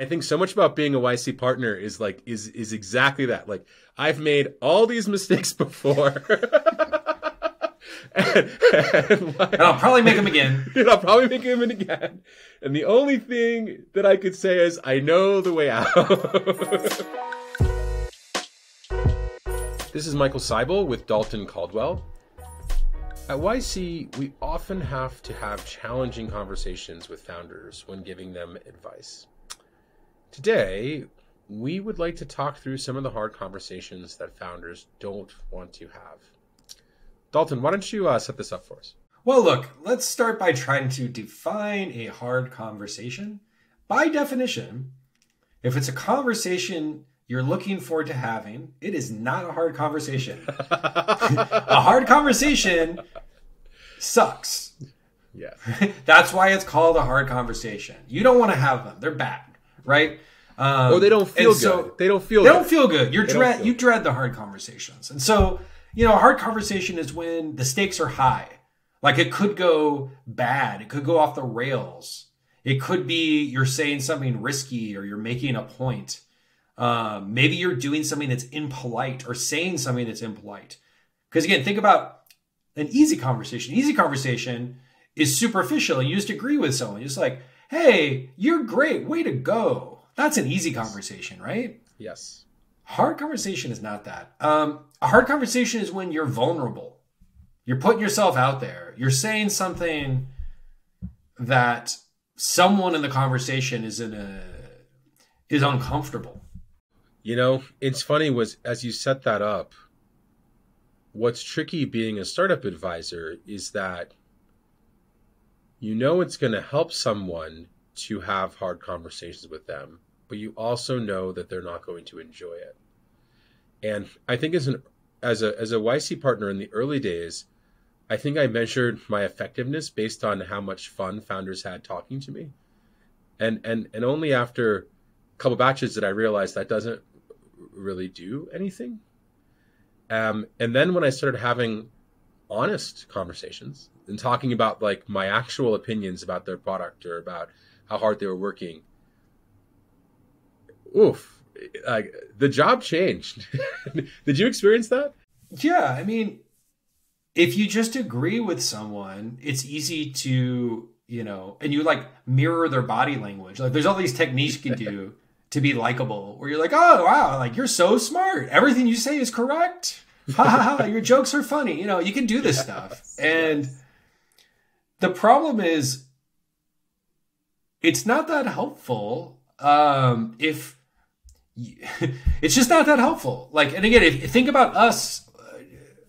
I think so much about being a YC partner is like is is exactly that. Like I've made all these mistakes before. and, and, like, and, I'll probably make them again. And I'll probably make them again. And the only thing that I could say is I know the way out. this is Michael Seibel with Dalton Caldwell. At YC, we often have to have challenging conversations with founders when giving them advice. Today, we would like to talk through some of the hard conversations that founders don't want to have. Dalton, why don't you uh, set this up for us? Well, look, let's start by trying to define a hard conversation. By definition, if it's a conversation you're looking forward to having, it is not a hard conversation. a hard conversation sucks. Yeah. That's why it's called a hard conversation. You don't want to have them. They're bad right? Um, oh, they don't feel good. They don't feel. Good. They good. don't feel good. You're dread. You dread the hard conversations, and so you know, a hard conversation is when the stakes are high. Like it could go bad. It could go off the rails. It could be you're saying something risky or you're making a point. Um, maybe you're doing something that's impolite or saying something that's impolite. Because again, think about an easy conversation. Easy conversation is superficial. You just agree with someone. Just like, hey, you're great, way to go. That's an easy conversation, right? Yes. Hard conversation is not that. Um, a hard conversation is when you're vulnerable. You're putting yourself out there. You're saying something that someone in the conversation is in a is uncomfortable. You know, it's funny was as you set that up, what's tricky being a startup advisor is that you know it's going to help someone to have hard conversations with them, but you also know that they're not going to enjoy it. And I think as an as a as a YC partner in the early days, I think I measured my effectiveness based on how much fun founders had talking to me. And and and only after a couple batches did I realize that doesn't really do anything. Um, and then when I started having honest conversations and talking about like my actual opinions about their product or about how hard they were working. Oof, like the job changed. Did you experience that? Yeah, I mean, if you just agree with someone, it's easy to, you know, and you like mirror their body language. Like there's all these techniques you can do to be likable where you're like, "Oh, wow, like you're so smart. Everything you say is correct." Ha ha ha, your jokes are funny. You know, you can do this yes, stuff. And the problem is, it's not that helpful um, if it's just not that helpful. Like, and again, if, think about us uh,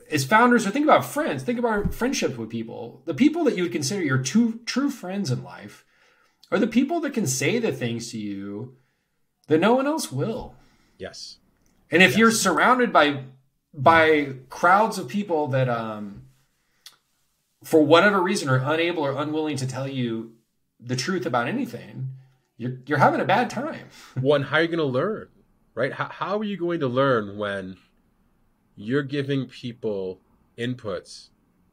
as founders, or think about friends, think about our friendships with people. The people that you would consider your two true friends in life are the people that can say the things to you that no one else will. Yes. And if yes. you're surrounded by by crowds of people that um for whatever reason are unable or unwilling to tell you the truth about anything you're you're having a bad time. One how are you going to learn right? How, how are you going to learn when you're giving people inputs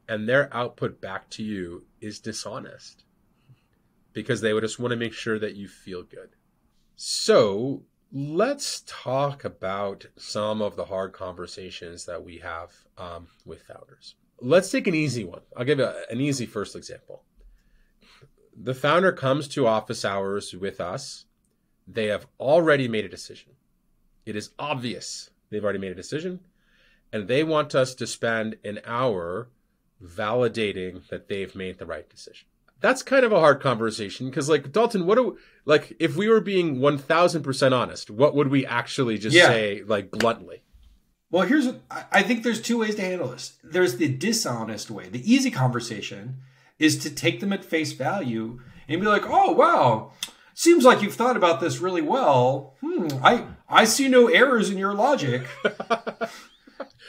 and their output back to you is dishonest? Because they would just want to make sure that you feel good. So let's talk about some of the hard conversations that we have um, with founders. Let's take an easy one. I'll give you an easy first example. The founder comes to office hours with us. They have already made a decision. It is obvious they've already made a decision, and they want us to spend an hour validating that they've made the right decision that's kind of a hard conversation because like dalton what do like if we were being 1000% honest what would we actually just yeah. say like bluntly? Well here's what, i think there's two ways to handle this. There's the dishonest way. The easy conversation is to take them at face value and be like oh wow. Seems like you've thought about this really well. Hmm i i see no errors in your logic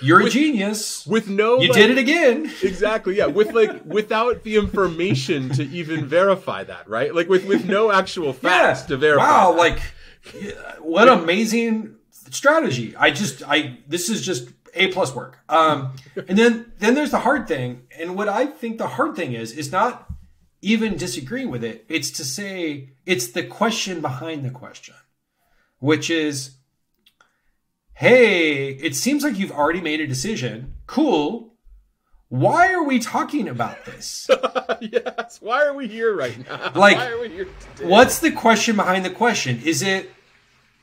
You're with, a genius. With no You like, did it again. Exactly. Yeah, with like without the information to even verify that, right? Like with with no actual facts yeah. to verify. Wow, that. like what amazing strategy. I just I this is just a plus work. Um and then then there's the hard thing. And what I think the hard thing is is not even disagreeing with it. It's to say it's the question behind the question, which is, hey, it seems like you've already made a decision. Cool. Why are we talking about this? yes. Why are we here right now? Like, Why are we here today? What's the question behind the question? Is it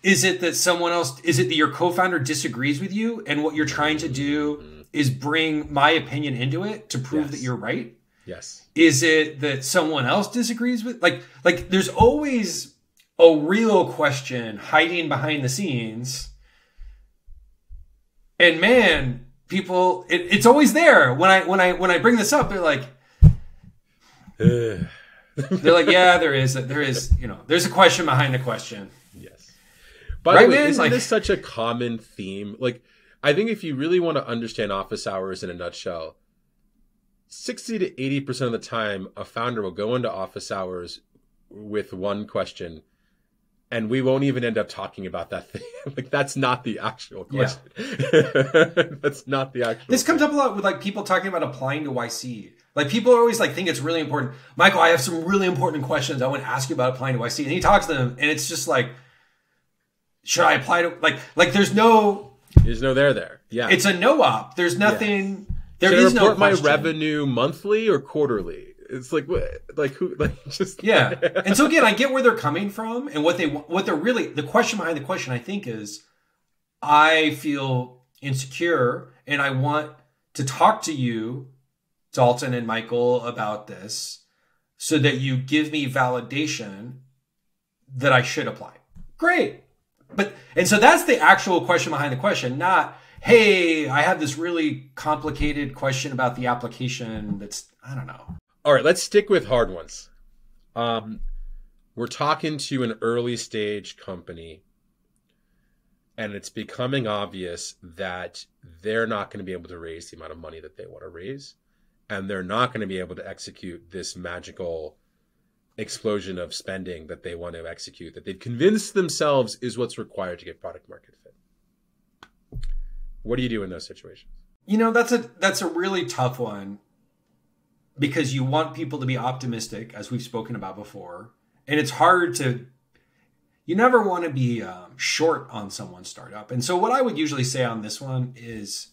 is it that someone else is it that your co-founder disagrees with you and what you're trying to do is bring my opinion into it to prove Yes. that you're right? Yes. Is it that someone else disagrees with like like there's always a real question hiding behind the scenes. And man, people it, it's always there. When I when I when I bring this up, they're like they're like, yeah, there is there is, you know, there's a question behind the question. Yes. By Right, the way, man? isn't Like- this such a common theme? Like, I think if you really want to understand office hours in a nutshell, 60 to 80% of the time, a founder will go into office hours with one question, and we won't even end up talking about that thing. like, that's not the actual Yeah. question. that's not the actual This comes up a lot with like people talking about applying to YC. Like people always like think it's really important. Michael, I have some really important questions I want to ask you about applying to YC. And he talks to them and it's just like, should I apply to like like there's no There's no there there. Yeah. it's a no op. There's nothing there Should is I no report my revenue monthly or quarterly? It's like, what? Like, who? Like, just. Yeah. And so again, I get where they're coming from and what they what they're really the question behind the question I think is I feel insecure and I want to talk to you Dalton and Michael about this so that you give me validation that I should apply. Great. But and so that's the actual question behind the question, not hey, I have this really complicated question about the application that's I don't know. All right, let's stick with hard ones. Um, we're talking to an early stage company, and it's becoming obvious that they're not going to be able to raise the amount of money that they want to raise, and they're not going to be able to execute this magical explosion of spending that they want to execute that they've convinced themselves is what's required to get product market fit. What do you do in those situations? You know, that's a that's a really tough one because you want people to be optimistic, as we've spoken about before, and it's hard to. You never want to be um, short on someone's startup, and so what I would usually say on this one is,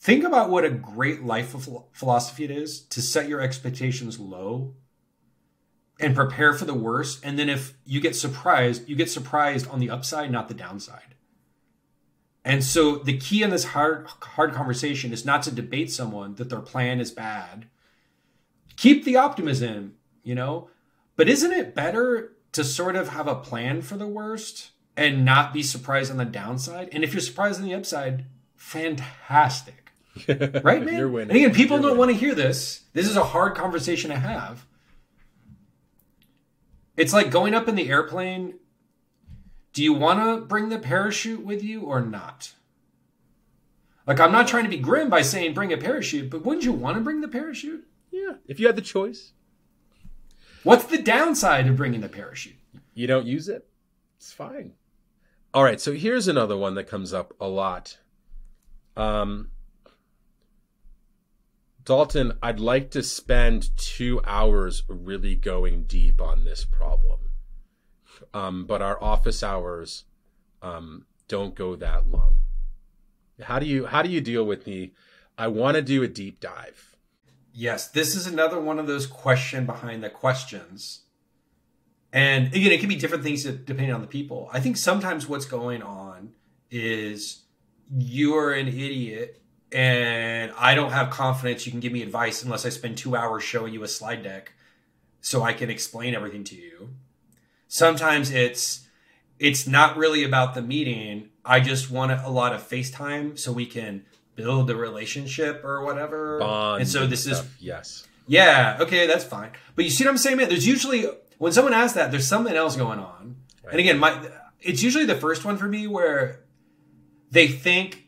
think about what a great life philosophy it is to set your expectations low, and prepare for the worst, and then if you get surprised, you get surprised on the upside, not the downside. And so the key in this hard hard conversation is not to debate someone that their plan is bad. Keep the optimism, you know? But isn't it better to sort of have a plan for the worst and not be surprised on the downside? And if you're surprised on the upside, fantastic. Right, man? You're winning. And again, people You're don't winning. want to hear this. This is a hard conversation to have. It's like going up in the airplane do you want to bring the parachute with you or not? Like, I'm not trying to be grim by saying bring a parachute, but wouldn't you want to bring the parachute? Yeah, if you had the choice. What's the downside of bringing the parachute? you don't use it, it's fine. All right, so here's another one that comes up a lot. Um, Dalton, I'd like to spend two hours really going deep on this problem, um, but our office hours um, don't go that long. How do you how do you deal with the? I want to do a deep dive. Yes, this is another one of those question behind the questions. And again, it can be different things depending on the people. I think sometimes what's going on is you're an idiot and I don't have confidence you can give me advice unless I spend two hours showing you a slide deck so I can explain everything to you. Sometimes it's it's not really about the meeting. I just want a lot of FaceTime so we can build a relationship or whatever. Bond and so this is yes. yeah, okay, that's fine. But you see what I'm saying, man? There's usually when someone asks that, there's something else going on. And again, my it's usually the first one for me where they think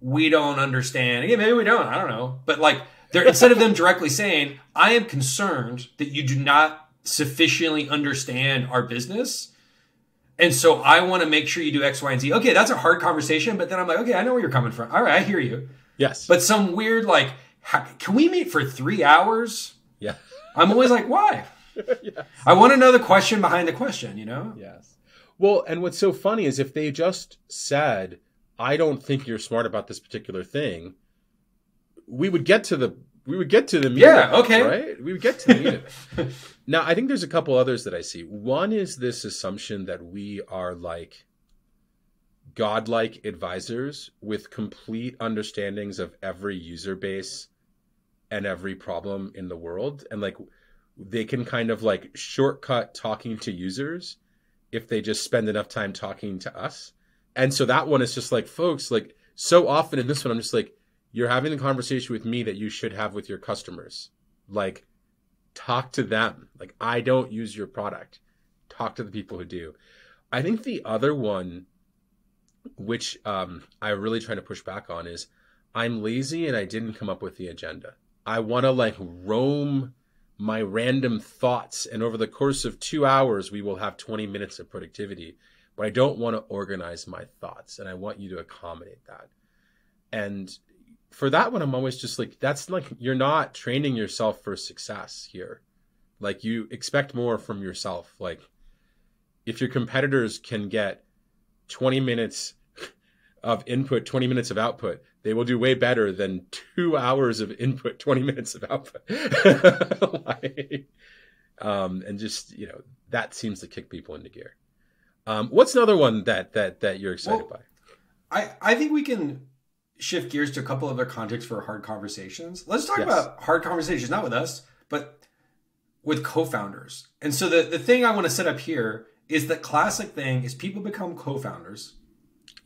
we don't understand. Again, maybe we don't. I don't know. But like they're instead of them directly saying, I am concerned that you do not sufficiently understand our business. And so I want to make sure you do X, Y, and Z. Okay, that's a hard conversation, but then I'm like, okay, I know where you're coming from. All right, I hear you. Yes. But some weird like, ha- can we meet for three hours? Yeah. I'm always like, why? yes. I want to know the question behind the question, you know? Yes. Well, and what's so funny is if they just said, I don't think you're smart about this particular thing, we would get to the we would get to the meat Yeah, okay. right? We would get to the meat of it. Now, I think there's a couple others that I see. One is this assumption that we are like godlike advisors with complete understandings of every user base and every problem in the world. And like they can kind of like shortcut talking to users if they just spend enough time talking to us. And so that one is just like, folks, like so often in this one, I'm just like, you're having the conversation with me that you should have with your customers. Like, talk to them. Like, I don't use your product. Talk to the people who do. I think the other one, which um, I really try to push back on, is I'm lazy and I didn't come up with the agenda. I want to like roam my random thoughts, and over the course of two hours, we will have 20 minutes of productivity. But I don't want to organize my thoughts, and I want you to accommodate that. And for that one, I'm always just like, that's like, you're not training yourself for success here. Like, you expect more from yourself. Like, if your competitors can get 20 minutes of input, 20 minutes of output, they will do way better than two hours of input, 20 minutes of output. like, um, and just, you know, that seems to kick people into gear. Um, what's another one that, that, that you're excited Well, by? I, I think we can shift gears to a couple other contexts for hard conversations. Let's talk Yes. about hard conversations, not with us, but with co-founders. And so the, the thing I want to set up here is the classic thing is people become co-founders.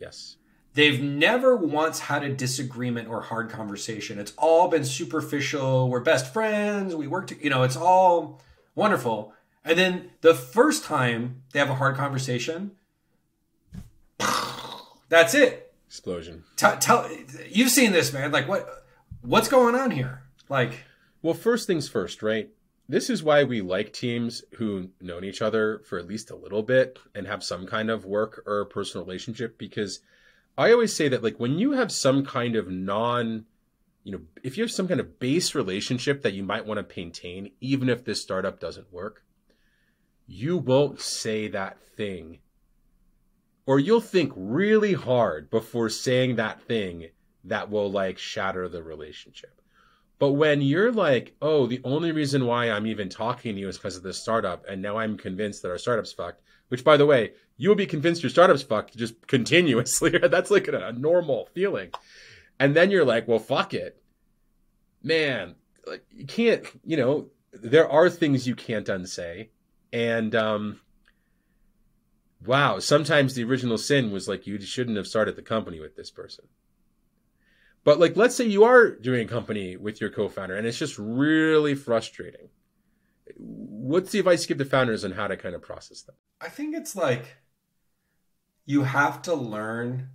Yes. They've never once had a disagreement or hard conversation. It's all been superficial. We're best friends. We work to, you know, it's all wonderful. And then the first time they have a hard conversation, that's it. Explosion. Tell, tell you've seen this, man. Like what what's going on here? Like Well, first things first, right? This is why we like teams who known each other for at least a little bit and have some kind of work or personal relationship because I always say that like when you have some kind of non you know, if you have some kind of base relationship that you might want to maintain even if this startup doesn't work, you won't say that thing or you'll think really hard before saying that thing that will like shatter the relationship. But when you're like, oh, the only reason why I'm even talking to you is because of this startup, and now I'm convinced that our startup's fucked, which by the way, you will be convinced your startup's fucked just continuously. That's like a, a normal feeling. And then you're like, well, fuck it. Man, like you can't, you know, there are things you can't unsay. And um wow, sometimes the original sin was like you shouldn't have started the company with this person. But like, let's say you are doing a company with your co-founder and it's just really frustrating. What's the advice you give the founders on how to kind of process that? I think it's like you have to learn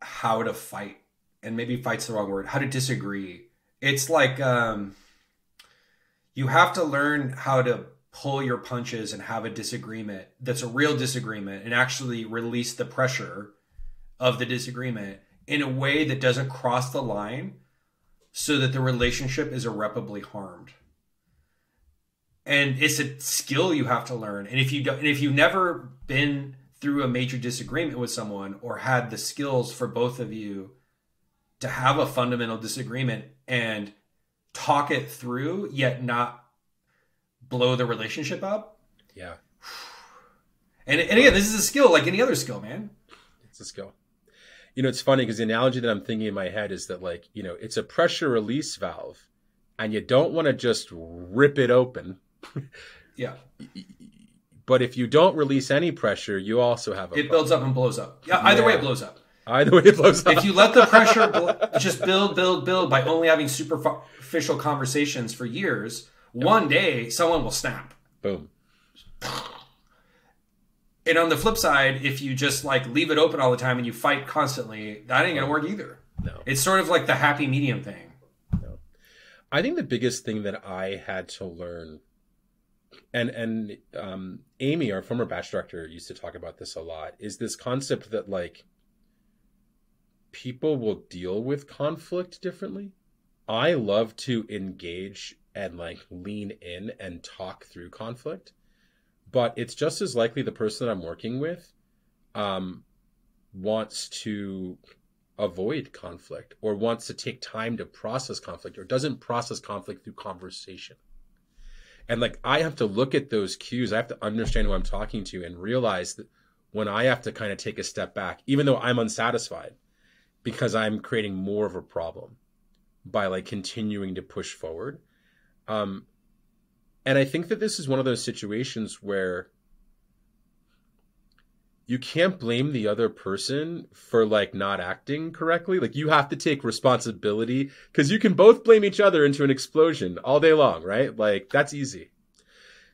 how to fight. And maybe fight's the wrong word, how to disagree. It's like um you have to learn how to pull your punches and have a disagreement that's a real disagreement and actually release the pressure of the disagreement in a way that doesn't cross the line so that the relationship is irreparably harmed. And it's a skill you have to learn. And if you don't and if you've never been through a major disagreement with someone or had the skills for both of you to have a fundamental disagreement and talk it through yet not blow the relationship up? Yeah, and, and again this is a skill like any other skill man. It's a skill. You know, it's funny because the analogy that I'm thinking in my head is that like, you know, it's a pressure release valve and you don't want to just rip it open. yeah. But if you don't release any pressure, you also have a it builds up and blows up. Yeah either way it blows up. Either way, it blows up. if you let the pressure bl- just build, build, build by only having superficial conversations for years, one day someone will snap. Boom. And on the flip side, if you just like leave it open all the time and you fight constantly, that ain't gonna work either. No. It's sort of like the happy medium thing. No. I think the biggest thing that I had to learn, and and um, Amy, our former batch director, used to talk about this a lot, is this concept that like people will deal with conflict differently. I love to engage and like lean in and talk through conflict. But it's just as likely the person that I'm working with um, wants to avoid conflict or wants to take time to process conflict or doesn't process conflict through conversation. And like I have to look at those cues, I have to understand who I'm talking to and realize that when I have to kind of take a step back, even though I'm unsatisfied, because I'm creating more of a problem by like continuing to push forward. Um, and I think that this is one of those situations where you can't blame the other person for like not acting correctly. Like you have to take responsibility because you can both blame each other into an explosion all day long, right? Like that's easy.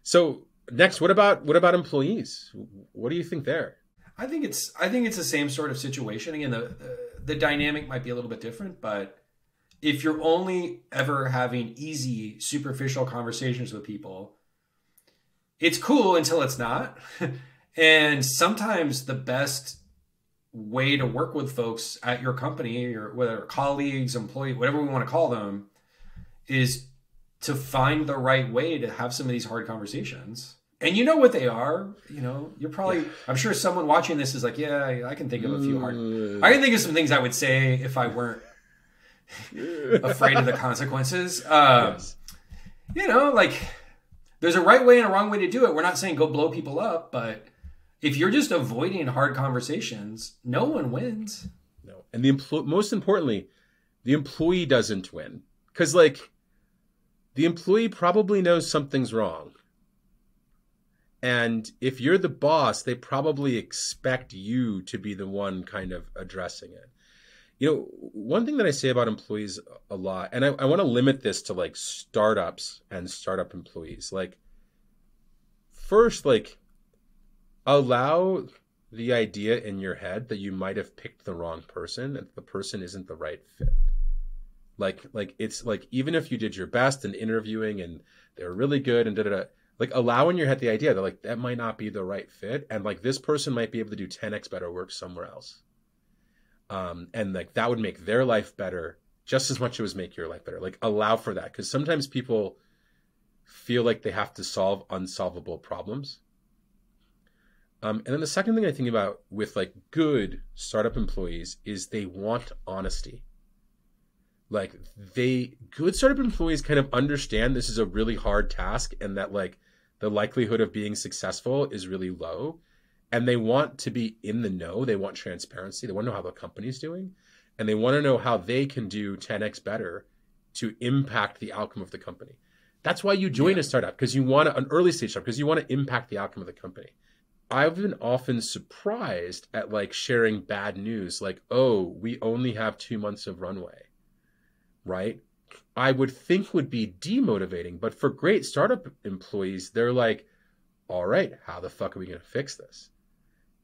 So next, what about what about employees? What do you think there? I think it's I think it's the same sort of situation. Again, the the, the dynamic might be a little bit different, but if you're only ever having easy, superficial conversations with people, it's cool until it's not. and sometimes the best way to work with folks at your company or whether colleagues, employee, whatever we want to call them, is to find the right way to have some of these hard conversations. And you know what they are. You know, you're probably. Yeah. I'm sure someone watching this is like, yeah, I can think of a few hard. I mm. can think of some things I would say if I weren't afraid of the consequences. Uh, yes. You know, like there's a right way and a wrong way to do it. We're not saying go blow people up, but if you're just avoiding hard conversations, no one wins. No, and the empl- most importantly, the employee doesn't win because like the employee probably knows something's wrong. And if you're the boss, they probably expect you to be the one kind of addressing it you know one thing that i say about employees a lot and i, I want to limit this to like startups and startup employees like first like allow the idea in your head that you might have picked the wrong person and the person isn't the right fit. Like like it's like even if you did your best in interviewing and they're really good and da da da like allow in your head the idea that like that might not be the right fit and like this person might be able to do 10x better work somewhere else um, and like that would make their life better just as much as it would make your life better. Like allow for that. Because sometimes people feel like they have to solve unsolvable problems. Um, and then the second thing i think about with like good startup employees is they want honesty. Like they good startup employees kind of understand this is a really hard task and that like the likelihood of being successful is really low and they want to be in the know. They want transparency. They want to know how the company's doing, and they want to know how they can do 10x better to impact the outcome of the company. That's why you join yeah. a startup because you want to, an early stage startup because you want to impact the outcome of the company. I've been often surprised at like sharing bad news, like, oh, we only have two months of runway, right? I would think would be demotivating, but for great startup employees, they're like, all right, how the fuck are we going to fix this?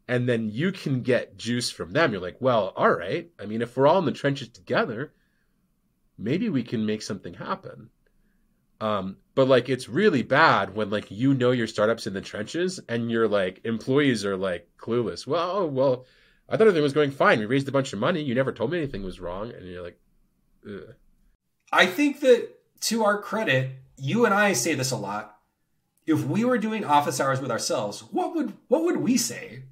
And then you can get juice from them. You're like, well, all right. I mean, if we're all in the trenches together, maybe we can make something happen. Um, but like, it's really bad when like you know your startups in the trenches and your like employees are like clueless. Well, well, I thought everything was going fine. We raised a bunch of money. You never told me anything was wrong, and you're like, Ugh. I think that to our credit, you and I say this a lot. If we were doing office hours with ourselves, what would what would we say?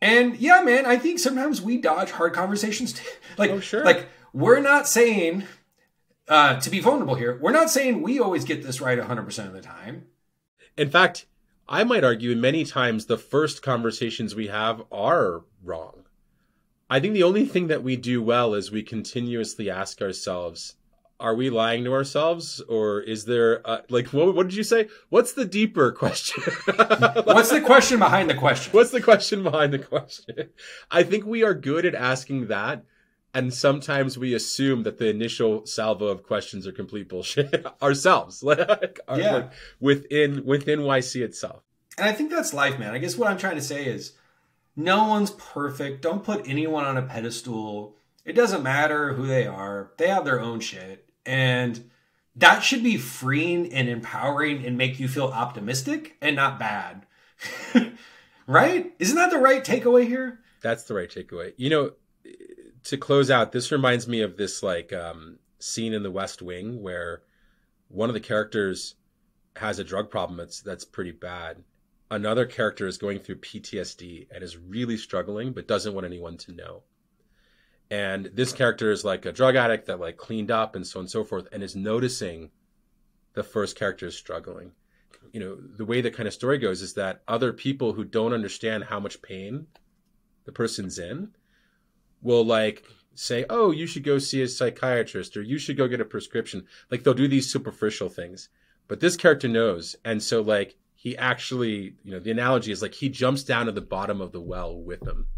And yeah, man, I think sometimes we dodge hard conversations. Too. like, oh, sure. like we're not saying uh, to be vulnerable here. We're not saying we always get this right 100% of the time. In fact, I might argue many times the first conversations we have are wrong. I think the only thing that we do well is we continuously ask ourselves, are we lying to ourselves or is there uh, like what, what, did you say? What's the deeper question? What's the question behind the question? What's the question behind the question? I think we are good at asking that and sometimes we assume that the initial salvo of questions are complete bullshit ourselves. Like, yeah. Like within within yc itself. And i think that's life man. I guess what i'm trying to say is no one's perfect. Don't put anyone on a pedestal. It doesn't matter who they are. They have their own shit and that should be freeing and empowering and make you feel optimistic and not bad. right? Isn't that the right takeaway here? That's the right takeaway. You know, to close out, this reminds me of this like um, scene in the West Wing where one of the characters has a drug problem that's that's pretty bad. Another character is going through PTSD and is really struggling, but doesn't want anyone to know. And this character is like a drug addict that like cleaned up and so on and so forth, and is noticing the first character is struggling. You know, the way the kind of story goes is that other people who don't understand how much pain the person's in will like say, "Oh, you should go see a psychiatrist or you should go get a prescription." Like they'll do these superficial things. But this character knows, and so like he actually, you know, the analogy is like he jumps down to the bottom of the well with them.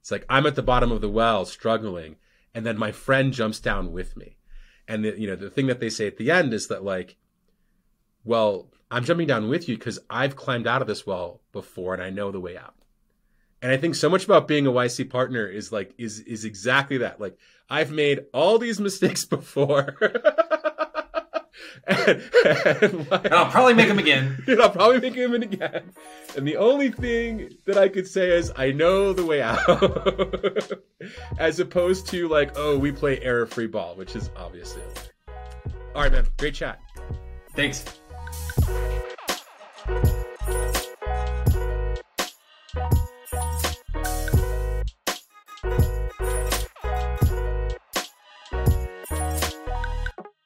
It's like I'm at the bottom of the well struggling, and then my friend jumps down with me. And the, you know, the thing that they say at the end is that like, well, I'm jumping down with you because I've climbed out of this well before and I know the way out. And I think so much about being a YC partner is like is is exactly that. Like I've made all these mistakes before. and, and, like, I'll probably make them again. And I'll probably make them again. And the only thing that I could say is I know the way out, as opposed to like, oh, we play error free ball, which is obviously. All right, man. Great chat. Thanks.